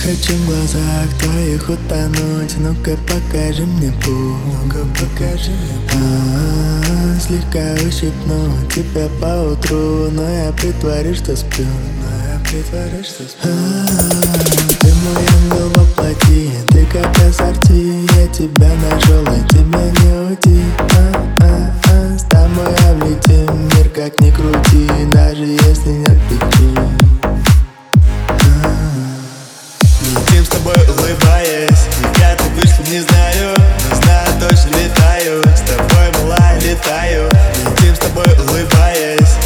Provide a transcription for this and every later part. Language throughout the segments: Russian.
хочу в глазах твоих утонуть. Ну-ка покажи мне путь. Ну-ка покажи мне путь. А -а -а, Слегка ущипну тебя по утру Но я притворюсь, что сплю. Но я притворюсь, что сплю. А -а -а, Ты мой ангел воплоти Ты как ассорти Я тебя нашел, и тебя не уйти а -а -а, С тобой облетим мир как ни крути Даже если нет пяти улыбаясь как ты вышла, не знаю Но знаю, точно летаю. С тобой была, летаю. Летим с тобой улыбаясь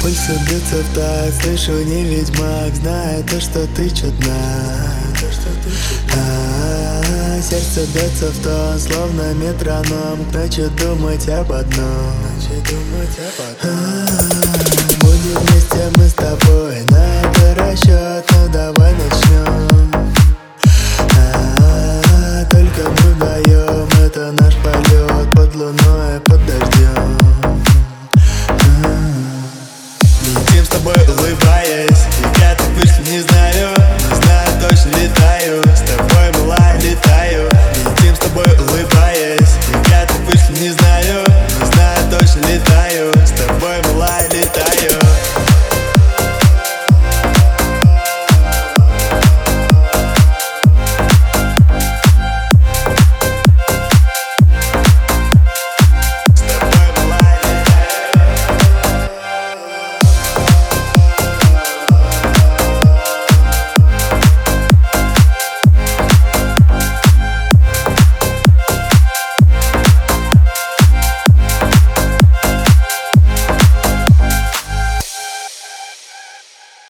Пульсы бьются в так, слышу не ведьмак Знаю то, что ты чудна. А, сердце бьется в то, словно метроном. К думать об одном. А, Будем вместе мы с тобой. На это расчет Ну давай начнем а, Только мы даем, это наш полет Под луной, под дождем улыбаясь.